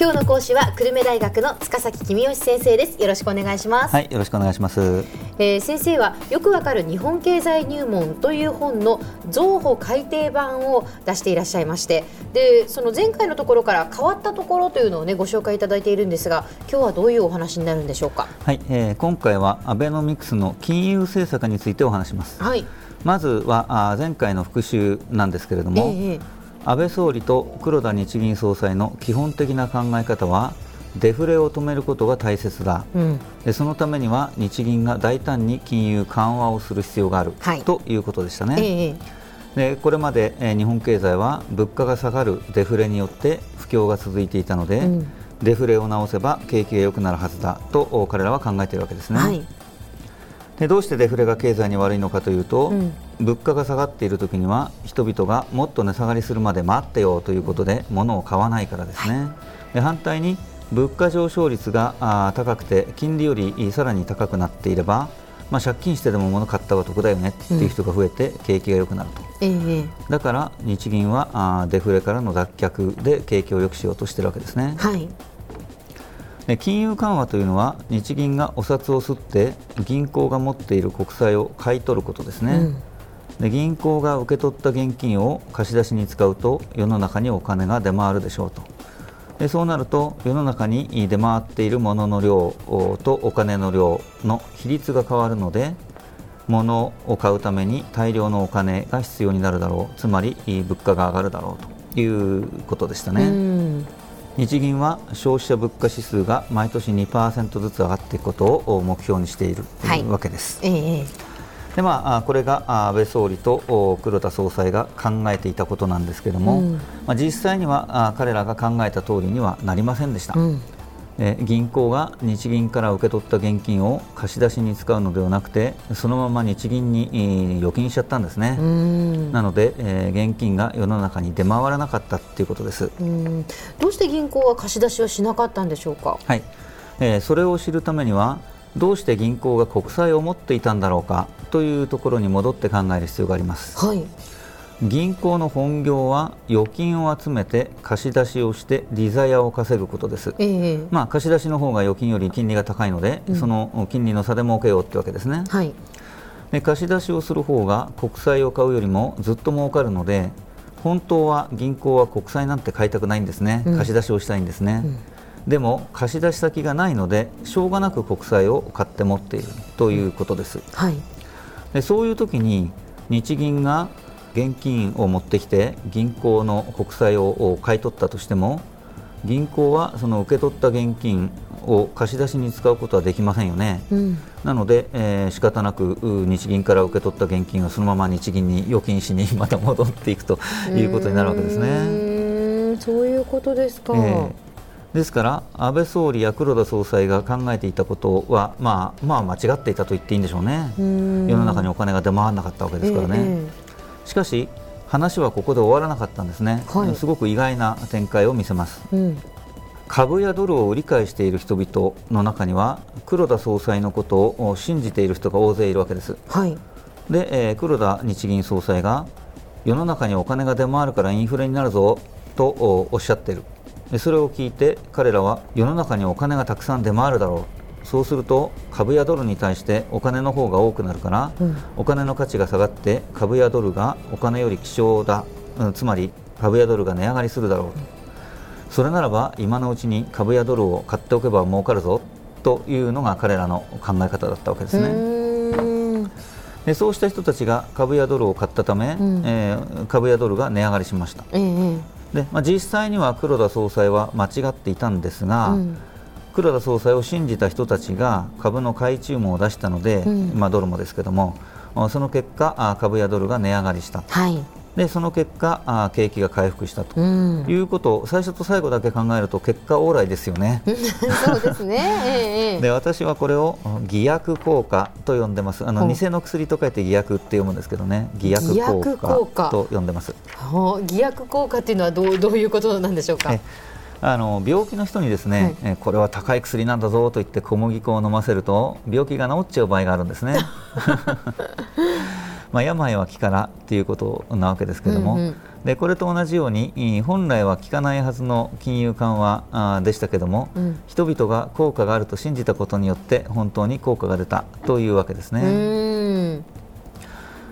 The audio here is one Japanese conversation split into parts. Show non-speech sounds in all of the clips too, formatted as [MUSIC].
今日の講師は久留米大学の塚崎君吉先生です。よろしくお願いします。はいよろしくお願いします、えー先生はよくわかる日本経済入門という本の増補改訂版を出していらっしゃいましてでその前回のところから変わったところというのをねご紹介いただいているんですが今日はどういうお話になるんでしょうか？はい、えー今回はアベノミクスの金融政策についてお話します。はい。まずはあー前回の復習なんですけれども、ええ安倍総理と黒田日銀総裁の基本的な考え方はデフレを止めることが大切だ。うん。でそのためには日銀が大胆に金融緩和をする必要がある、はい。ということでしたね、ええでこれまで、えー日本経済は物価が下がるデフレによって不況が続いていたので、うん。デフレを直せば景気が良くなるはずだとお彼らは考えているわけですね、はい。でどうしてデフレが経済に悪いのかというと、うん。物価が下がっている時には人々がもっと値下がりするまで待ってよということで物を買わないからですね、で反対に物価上昇率が高くて金利よりさらに高くなっていれば、まあ、借金してでも物買った方が得だよねっていう人が増えて景気が良くなると、ええだから日銀はデフレからの脱却で景気を良くしようとしているわけですね。はい。で金融緩和というのは日銀がお札を吸って銀行が持っている国債を買い取ることですね、うん。で銀行が受け取った現金を貸し出しに使うと世の中にお金が出回るでしょうと。でそうなると世の中に出回っているものの量とお金の量の比率が変わるので物を買うために大量のお金が必要になるだろう。つまり物価が上がるだろうということでしたね。うん日銀は消費者物価指数が毎年2%ずつ上がっていくことを目標にしているはい。わけです。ええでまああこれがあ安倍総理とお黒田総裁が考えていたことなんですけれども、うん。まあ、実際にはあ彼らが考えた通りにはなりませんでした、うんえ銀行が日銀から受け取った現金を貸し出しに使うのではなくてそのまま日銀にえー預金しちゃったんですね、うん。なので、えー現金が世の中に出回らなかったっていうことです。うん。どうして銀行は貸し出しをしなかったんでしょうか？はい、えーそれを知るためにはどうして銀行が国債を持っていたんだろうかというところに戻って考える必要があります。はい銀行の本業は預金を集めて貸し出しをして利ザヤを稼ぐことです。ええ。まあ、貸し出しの方が預金より金利が高いので、その金利の差で儲けようってわけですね。はい。で貸し出しをする方が国債を買うよりもずっと儲かるので本当は銀行は国債なんて買いたくないんですね、うん。貸し出しをしたいんですね、でも貸し出し先がないのでしょうがなく国債を買って持っているということです。はい。でそういう時に日銀が現金を持ってきて銀行の国債を買い取ったとしても銀行はその受け取った現金を貸し出しに使うことはできませんよね、うん。なので、えー仕方なくう日銀から受け取った現金はそのまま日銀に預金しに [LAUGHS] また戻っていくということになるわけですうね。ーんそういうことですか、えーですから安倍総理や黒田総裁が考えていたことは、まあ、まあ間違っていたと言っていいんでしょうね。世の中にお金が出回らなかったわけですからね。えしかし話はここで終わらなかったんですね、はい。すごく意外な展開を見せます。えうん。株やドルを売り買いしている人々の中には黒田総裁のことを信じている人が大勢いるわけです。はい。で、えー黒田日銀総裁が世の中にお金が出回るからインフレになるぞとおおっしゃっている。でそれを聞いて彼らは世の中にお金がたくさん出回るだろうそうすると株やドルに対してお金の方が多くなるから、うん。お金の価値が下がって株やドルがお金より希少だ、うんつまり株やドルが値上がりするだろうそれならば今のうちに株やドルを買っておけば儲かるぞ。というのが彼らの考え方だったわけですうね。ー。んでそうした人たちが株やドルを買ったため、ん。えー株やドルが値上がりしました。ええ。で、まあ、実際には黒田総裁は間違っていたんですが、うん黒田総裁を信じた人たちが株の買い注文を出したので、うん。まあ、ドルもですけどもあその結果あ株やドルが値上がりした。はい。でその結果あ景気が回復したと。うん。いうことを最初と最後だけ考えると結果往来ですよね。[LAUGHS] そうですね。ええで私はこれを偽薬効果と呼んでます。あの偽の薬と書いて偽薬って読むんですけどね。偽薬効効果。果と呼んでます。偽薬効果っていうのはどうどういうことなんでしょうか？えあの病気の人にですね、えこれは高い薬なんだぞと言って小麦粉を飲ませると病気が治っちゃう場合があるんですね。[LAUGHS] まあ、病は気からっていうことなわけですけども、うんうん。でこれと同じように本来は効かないはずの金融緩和あでしたけども、うん。人々が効果があると信じたことによって本当に効果が出たというわけですうね。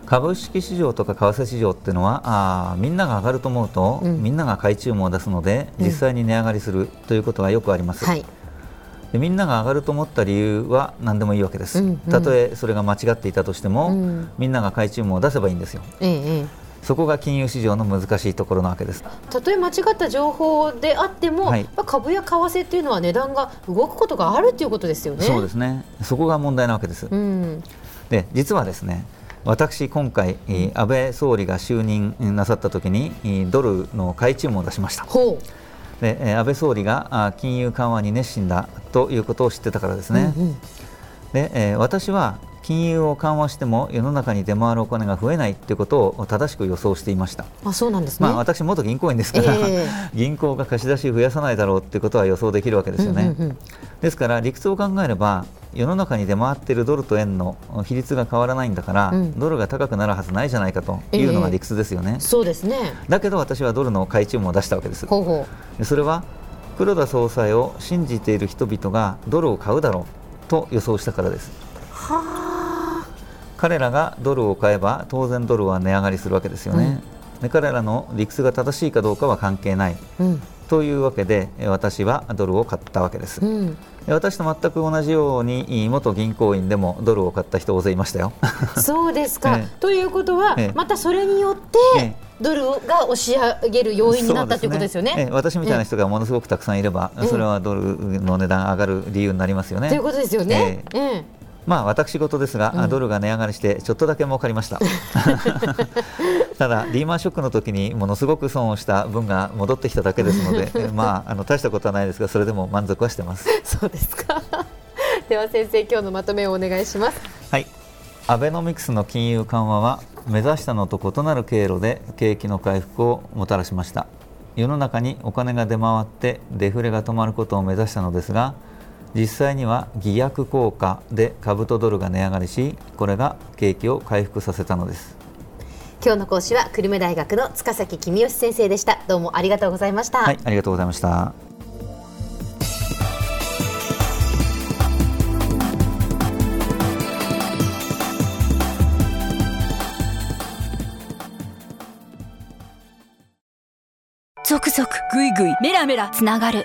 株式市場とか為替市場っていうのはあーみんなが上がると思うと、うん。みんなが買い注文を出すのでうん。実際に値上がりするということがよくあります、はい。でみんなが上がると思った理由は何でもいいわけです、うんうん。たとえそれが間違っていたとしても、うん。みんなが買い注文を出せばいいんですよ。えええそこが金融市場の難しいところなわけです。えたとえ間違った情報であっても、はい。株や為替っていうのは値段が動くことがあるっていうことですよね。そうですね。そこが問題なわけです、うん。で実はですね私今回、えー安倍総理が就任なさった時にえードルの買い注文を出しました。ほでえー安倍総理があ金融緩和に熱心だということを知ってたからですう、ね、うんうん。でえー私は金融を緩和しても世の中に出回るお金が増えないということを正しく予想していました、あそうなんですね。まあ、私元銀行員ですから、え [LAUGHS] 銀行が貸し出し増やさないだろうということは予想できるわけですよね、うんうんうん。ですから理屈を考えれば世の中に出回っているドルと円の比率が変わらないんだから、うん。ドルが高くなるはずないじゃないかというのが理屈ですよね、そうですね。だけど私はドルの買い注文を出したわけです。ほそれは黒田総裁を信じている人々がドルを買うだろうと予想したからです。彼らがドルを買えば当然ドルは値上がりするわけですよね、で彼らの理屈が正しいかどうかは関係ない。うんというわけでえ私はドルを買ったわけです、うん。で私と全く同じようにい元銀行員でもドルを買った人大勢いましたよ。[LAUGHS] そうですか。ええということは、ええまたそれによって、えドルが押し上げる要因になったということですよね。私みたいな人がものすごくたくさんいれば、ええそれはドルの値段上がる理由になりますよね。ということですよね。ええまあ私事ですが、うん。ドルが値上がりしてちょっとだけ儲かりました。[LAUGHS] ただリーマンショックの時にものすごく損をした分が戻ってきただけですのでえ [LAUGHS] まああの大したことはないですがそれでも満足はしてます。そうですか。[LAUGHS] では先生今日のまとめをお願いします。はい。アベノミクスの金融緩和は目指したのと異なる経路で景気の回復をもたらしました。世の中にお金が出回ってデフレが止まることを目指したのですが実際には偽薬効果で株とドルが値上がりしこれが景気を回復させたのです今日の講師は久留米大学の塚崎君吉先生でした。どうもありがとうございました。はいありがとうございましたゾクゾクグイグイメラメラつながる